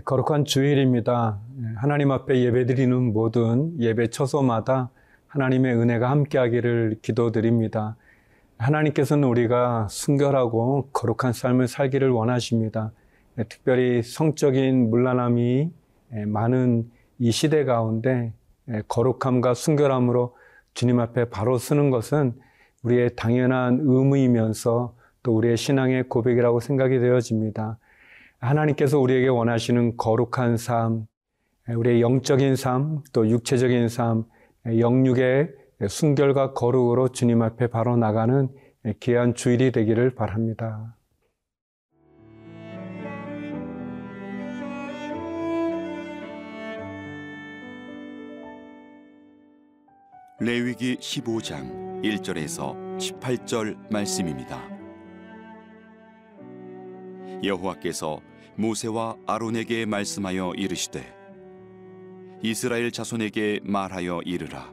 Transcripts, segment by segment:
거룩한 주일입니다. 하나님 앞에 예배드리는 모든 예배 처소마다 하나님의 은혜가 함께하기를 기도드립니다. 하나님께서는 우리가 순결하고 거룩한 삶을 살기를 원하십니다. 특별히 성적인 문란함이 많은 이 시대 가운데 거룩함과 순결함으로 주님 앞에 바로 서는 것은 우리의 당연한 의무이면서 또 우리의 신앙의 고백이라고 생각이 되어집니다. 하나님께서 우리에게 원하시는 거룩한 삶, 우리의 영적인 삶, 또 육체적인 삶, 영육의 순결과 거룩으로 주님 앞에 바로 나가는 귀한 주일이 되기를 바랍니다. 레위기 15장 1절에서 18절 말씀입니다. 여호와께서 모세와 아론에게 말씀하여 이르시되 이스라엘 자손에게 말하여 이르라.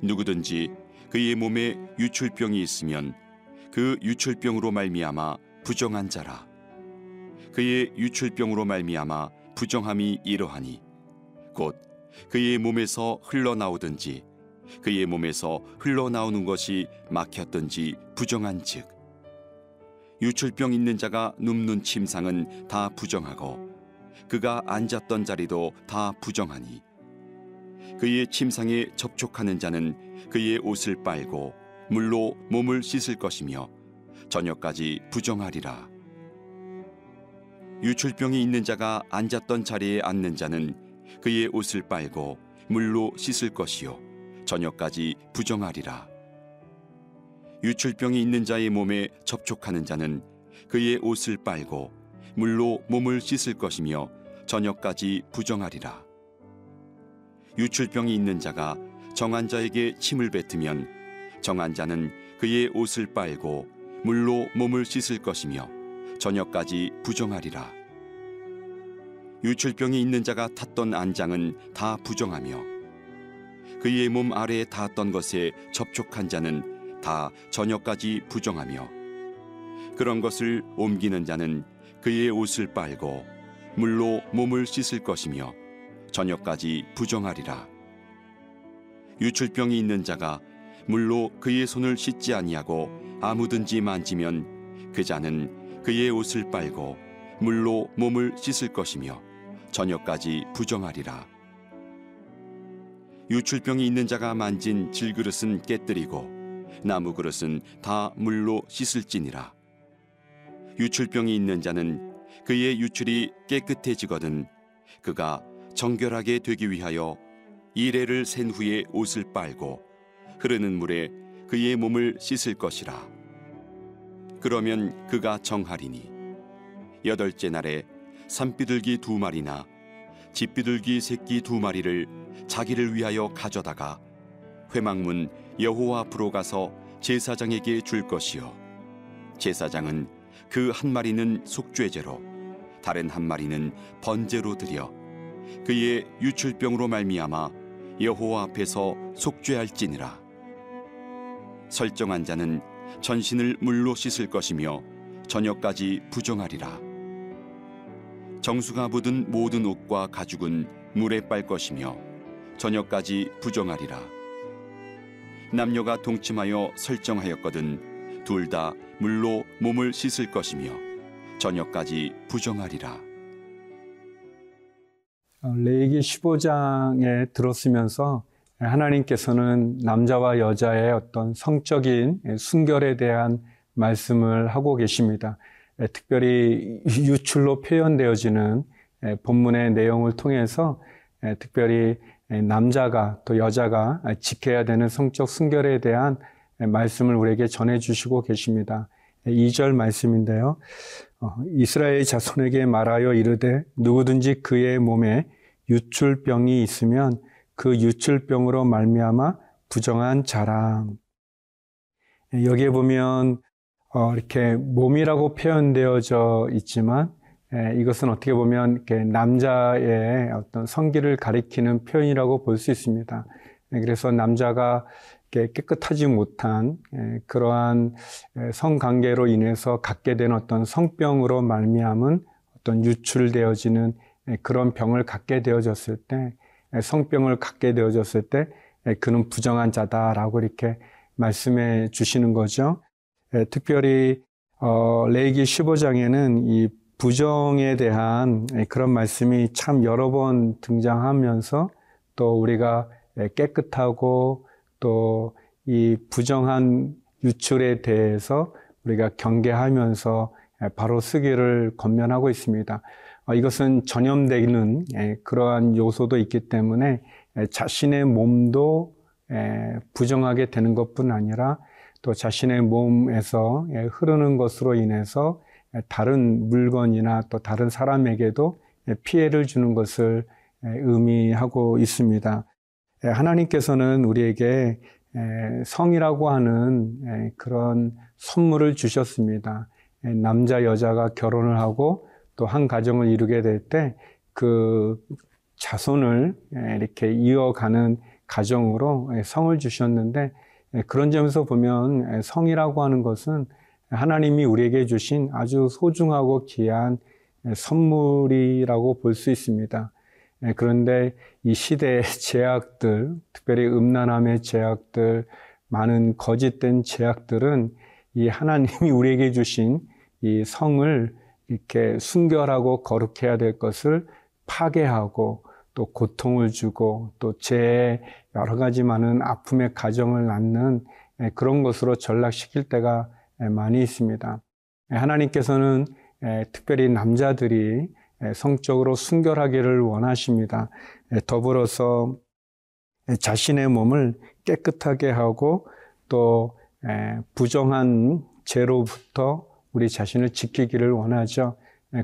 누구든지 그의 몸에 유출병이 있으면 그 유출병으로 말미암아 부정한 자라. 그의 유출병으로 말미암아 부정함이 이러하니 곧 그의 몸에서 흘러나오든지 그의 몸에서 흘러나오는 것이 막혔든지 부정한즉 유출병 있는 자가 눕는 침상은 다 부정하고 그가 앉았던 자리도 다 부정하니 그의 침상에 접촉하는 자는 그의 옷을 빨고 물로 몸을 씻을 것이며 저녁까지 부정하리라. 유출병이 있는 자가 앉았던 자리에 앉는 자는 그의 옷을 빨고 물로 씻을 것이요 저녁까지 부정하리라 유출병이 있는 자의 몸에 접촉하는 자는 그의 옷을 빨고 물로 몸을 씻을 것이며 저녁까지 부정하리라. 유출병이 있는 자가 정한 자에게 침을 뱉으면 정한 자는 그의 옷을 빨고 물로 몸을 씻을 것이며 저녁까지 부정하리라. 유출병이 있는 자가 탔던 안장은 다 부정하며 그의 몸 아래에 닿았던 것에 접촉한 자는 다 저녁까지 부정하며 그런 것을 옮기는 자는 그의 옷을 빨고 물로 몸을 씻을 것이며 저녁까지 부정하리라. 유출병이 있는 자가 물로 그의 손을 씻지 아니하고 아무든지 만지면 그 자는 그의 옷을 빨고 물로 몸을 씻을 것이며 저녁까지 부정하리라. 유출병이 있는 자가 만진 질그릇은 깨뜨리고 나무 그릇은 다 물로 씻을지니라. 유출병이 있는 자는 그의 유출이 깨끗해지거든 그가 정결하게 되기 위하여 이래를 센 후에 옷을 빨고 흐르는 물에 그의 몸을 씻을 것이라. 그러면 그가 정하리니 여덟째 날에 산비둘기 두 마리나 집비둘기 새끼 두 마리를 자기를 위하여 가져다가 회막문 여호와 앞으로 가서 제사장에게 줄 것이요. 제사장은 그 한 마리는 속죄제로 다른 한 마리는 번제로 드려 그의 유출병으로 말미암아 여호와 앞에서 속죄할지니라. 설정한 자는 전신을 물로 씻을 것이며 저녁까지 부정하리라. 정수가 묻은 모든 옷과 가죽은 물에 빨 것이며 저녁까지 부정하리라 남녀가 동침하여 설정하였거든 둘 다 물로 몸을 씻을 것이며 저녁까지 부정하리라. 어, 레이기 15장에 들었으면서 하나님께서는 남자와 여자의 어떤 성적인 순결에 대한 말씀을 하고 계십니다. 특별히 유출로 표현되어지는 본문의 내용을 통해서 특별히 남자가 또 여자가 지켜야 되는 성적 순결에 대한 말씀을 우리에게 전해 주시고 계십니다. 2절 말씀인데요. 어, 이스라엘 자손에게 말하여 이르되 누구든지 그의 몸에 유출병이 있으면 그 유출병으로 말미암아 부정한 자랑. 여기에 보면 어, 이렇게 몸이라고 표현되어져 있지만 예, 이것은 어떻게 보면 남자의 어떤 성기를 가리키는 표현이라고 볼 수 있습니다. 예, 그래서 남자가 깨끗하지 못한 예, 그러한 성관계로 인해서 갖게 된 어떤 성병으로 말미암은 어떤 유출되어지는 예, 그런 병을 갖게 되어졌을 때, 예, 성병을 갖게 되어졌을 때, 예, 그는 부정한 자다라고 이렇게 말씀해 주시는 거죠. 특별히 어, 레이기 15장에는 이 부정에 대한 그런 말씀이 참 여러 번 등장하면서 또 우리가 깨끗하고 또 이 부정한 유출에 대해서 우리가 경계하면서 바로 쓰기를 권면하고 있습니다. 어, 이것은 전염되는 그러한 요소도 있기 때문에 자신의 몸도 부정하게 되는 것뿐 아니라 또 자신의 몸에서 흐르는 것으로 인해서 다른 물건이나 또 다른 사람에게도 피해를 주는 것을 의미하고 있습니다. 하나님께서는 우리에게 성이라고 하는 그런 선물을 주셨습니다. 남자, 여자가 결혼을 하고 또 한 가정을 이루게 될 때 그 자손을 이렇게 이어가는 가정으로 성을 주셨는데 그런 점에서 보면 성이라고 하는 것은 하나님이 우리에게 주신 아주 소중하고 귀한 선물이라고 볼 수 있습니다. 그런데 이 시대의 제약들, 특별히 음란함의 제약들, 많은 거짓된 제약들은 이 하나님이 우리에게 주신 이 성을 이렇게 순결하고 거룩해야 될 것을 파괴하고 또 고통을 주고 또 죄의 여러 가지 많은 아픔의 가정을 낳는 그런 것으로 전락시킬 때가 많이 있습니다. 하나님께서는 특별히 남자들이 성적으로 순결하기를 원하십니다. 더불어서 자신의 몸을 깨끗하게 하고 또 부정한 죄로부터 우리 자신을 지키기를 원하죠.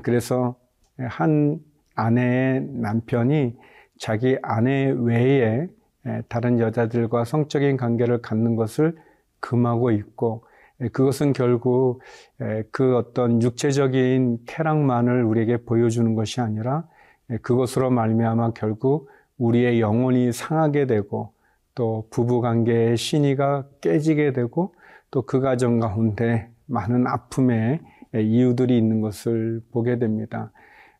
그래서 한 아내의 남편이 자기 아내 외에 다른 여자들과 성적인 관계를 갖는 것을 금하고 있고 그것은 결국 그 어떤 육체적인 쾌락만을 우리에게 보여주는 것이 아니라 그것으로 말미암아 결국 우리의 영혼이 상하게 되고 또 부부 관계의 신의가 깨지게 되고 또 그 가정 가운데 많은 아픔의 이유들이 있는 것을 보게 됩니다.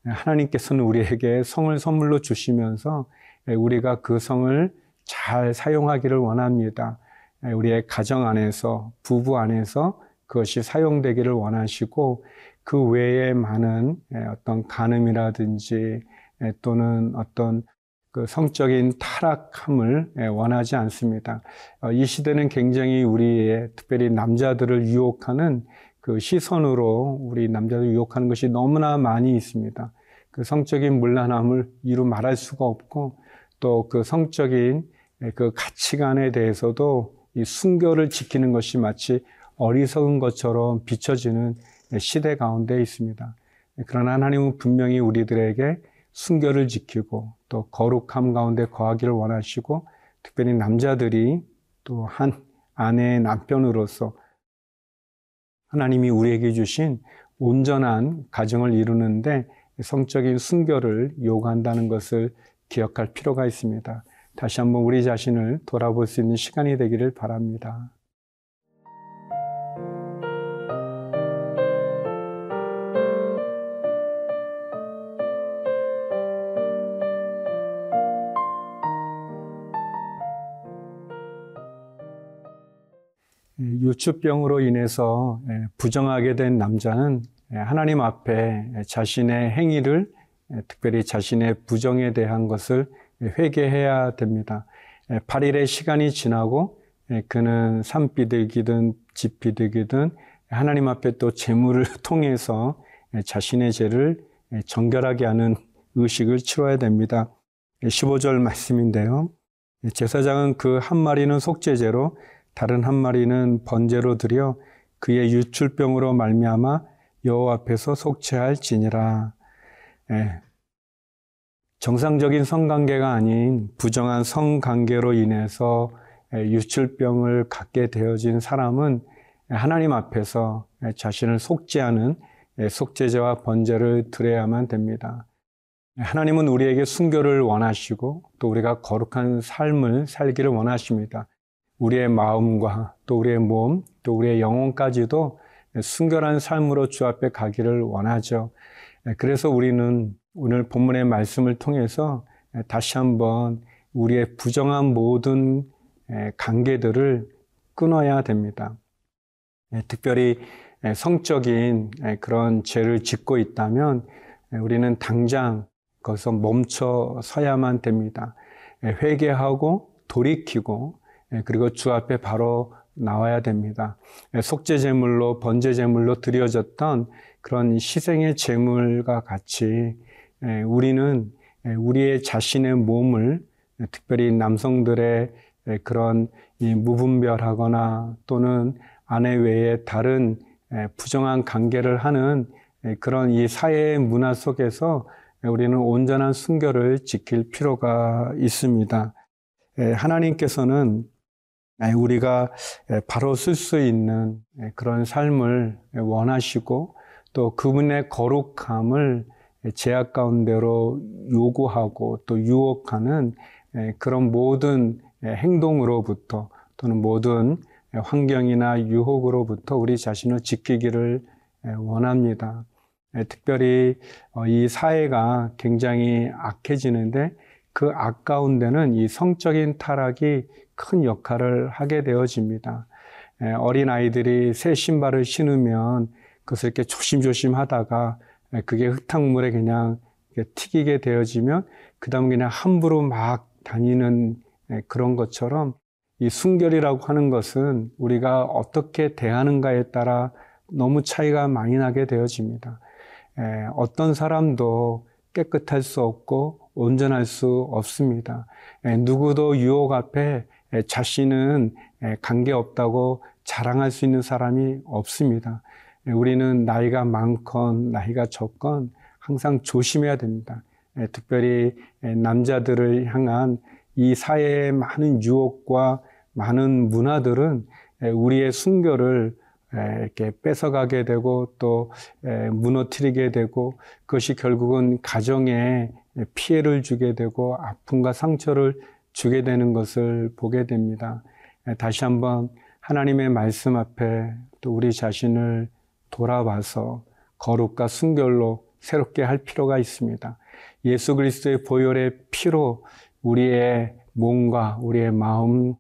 하나님께서는 우리에게 성을 선물로 주시면서 우리가 그 성을 잘 사용하기를 원합니다. 우리의 가정 안에서, 부부 안에서 그것이 사용되기를 원하시고 그 외에 많은 어떤 간음이라든지 또는 어떤 그 성적인 타락함을 원하지 않습니다. 어, 이 시대는 굉장히 우리의 특별히 남자들을 유혹하는 그 시선으로 우리 남자들 유혹하는 것이 너무나 많이 있습니다. 그 성적인 물란함을 이루 말할 수가 없고 또 그 성적인 그 가치관에 대해서도 이 순결을 지키는 것이 마치 어리석은 것처럼 비춰지는 시대 가운데 있습니다. 그러나 하나님은 분명히 우리들에게 순결을 지키고 또 거룩함 가운데 거하기를 원하시고 특별히 남자들이 또 한 아내의 남편으로서 하나님이 우리에게 주신 온전한 가정을 이루는데 성적인 순결을 요구한다는 것을 기억할 필요가 있습니다. 다시 한번 우리 자신을 돌아볼 수 있는 시간이 되기를 바랍니다. 유추병으로 인해서 예, 부정하게 된 남자는 예, 하나님 앞에 자신의 행위를 예, 특별히 자신의 부정에 대한 것을 회개해야 됩니다. 8일의 시간이 지나고 그는 산비득이든 집비득이든 하나님 앞에 또 재물을 통해서 자신의 죄를 정결하게 하는 의식을 치러야 됩니다. 15절 말씀인데요. 제사장은 그 한 마리는 속죄제로 다른 한 마리는 번제로 드려 그의 유출병으로 말미암아 여호와 앞에서 속죄할지니라. 예. 정상적인 성관계가 아닌 부정한 성관계로 인해서 예, 유출병을 갖게 되어진 사람은 하나님 앞에서 자신을 속죄하는 예, 속죄제와 번제를 드려야만 됩니다. 하나님은 우리에게 순교를 원하시고 또 우리가 거룩한 삶을 살기를 원하십니다. 우리의 마음과 또 우리의 몸, 또 우리의 영혼까지도 순결한 삶으로 주 앞에 가기를 원하죠. 그래서 우리는 오늘 본문의 말씀을 통해서 다시 한번 우리의 부정한 모든 관계들을 끊어야 됩니다. 특별히 성적인 그런 죄를 짓고 있다면 우리는 당장 거기서 멈춰 서야만 됩니다. 회개하고 돌이키고 그리고 주 앞에 바로 나와야 됩니다. 속죄 제물로 번제 제물로 드려졌던 그런 희생의 제물과 같이 우리는 우리의 자신의 몸을 특별히 남성들의 그런 무분별하거나 또는 아내 외에 다른 부정한 관계를 하는 그런 이 사회의 문화 속에서 우리는 온전한 순결을 지킬 필요가 있습니다. 하나님께서는 우리가 바로 쓸 수 있는 그런 삶을 원하시고 또 그분의 거룩함을 제약 가운데로 요구하고 또 유혹하는 그런 모든 행동으로부터 또는 모든 환경이나 유혹으로부터 우리 자신을 지키기를 원합니다. 특별히 어, 이 사회가 굉장히 악해지는데 그 악 가운데는 이 성적인 타락이 큰 역할을 하게 되어집니다. 어린 아이들이 새 신발을 신으면 그것을 이렇게 조심조심 하다가 그게 흙탕물에 그냥 튀기게 되어지면 그 다음 그냥 함부로 막 다니는 그런 것처럼 이 순결이라고 하는 것은 우리가 어떻게 대하는가에 따라 너무 차이가 많이 나게 되어집니다. 어떤 사람도 깨끗할 수 없고 온전할 수 없습니다. 누구도 유혹 앞에 자신은 관계 없다고 자랑할 수 있는 사람이 없습니다. 우리는 나이가 많건 나이가 적건 항상 조심해야 됩니다. 특별히 남자들을 향한 이 사회의 많은 유혹과 많은 문화들은 우리의 순결을 이렇게 뺏어가게 되고 또 무너뜨리게 되고 그것이 결국은 가정에 피해를 주게 되고 아픔과 상처를 주게 되는 것을 보게 됩니다. 다시 한번 하나님의 말씀 앞에 또 우리 자신을 돌아봐서 거룩과 순결로 새롭게 할 필요가 있습니다. 예수 그리스도의 보혈의 피로 우리의 몸과 우리의 마음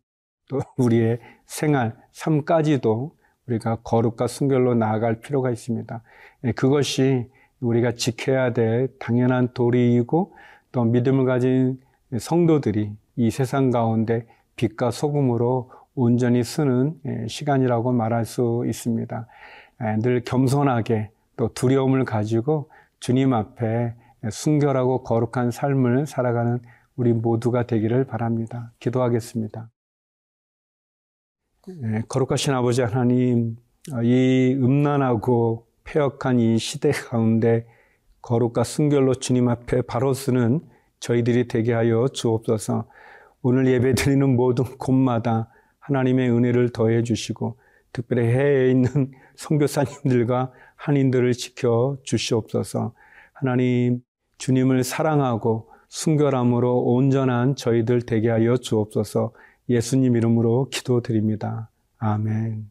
또 우리의 생활, 삶까지도 우리가 거룩과 순결로 나아갈 필요가 있습니다. 예, 그것이 우리가 지켜야 될 당연한 도리이고 또 믿음을 가진 성도들이 이 세상 가운데 빛과 소금으로 온전히 쓰는 예, 시간이라고 말할 수 있습니다. 예, 늘 겸손하게 또 두려움을 가지고 주님 앞에 순결하고 거룩한 삶을 살아가는 우리 모두가 되기를 바랍니다. 기도하겠습니다. 네, 거룩하신 아버지 하나님, 이 음란하고 폐역한 이 시대 가운데 거룩과 순결로 주님 앞에 바로 쓰는 저희들이 되게 하여 주옵소서. 오늘 예배 드리는 모든 곳마다 하나님의 은혜를 더해 주시고 특별히 해외에 있는 선교사님들과 한인들을 지켜 주시옵소서. 하나님 주님을 사랑하고 순결함으로 온전한 저희들 되게 하여 주옵소서. 예수님 이름으로 기도드립니다. 아멘.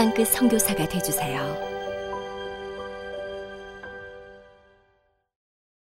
땅끝 성교사가 되주세요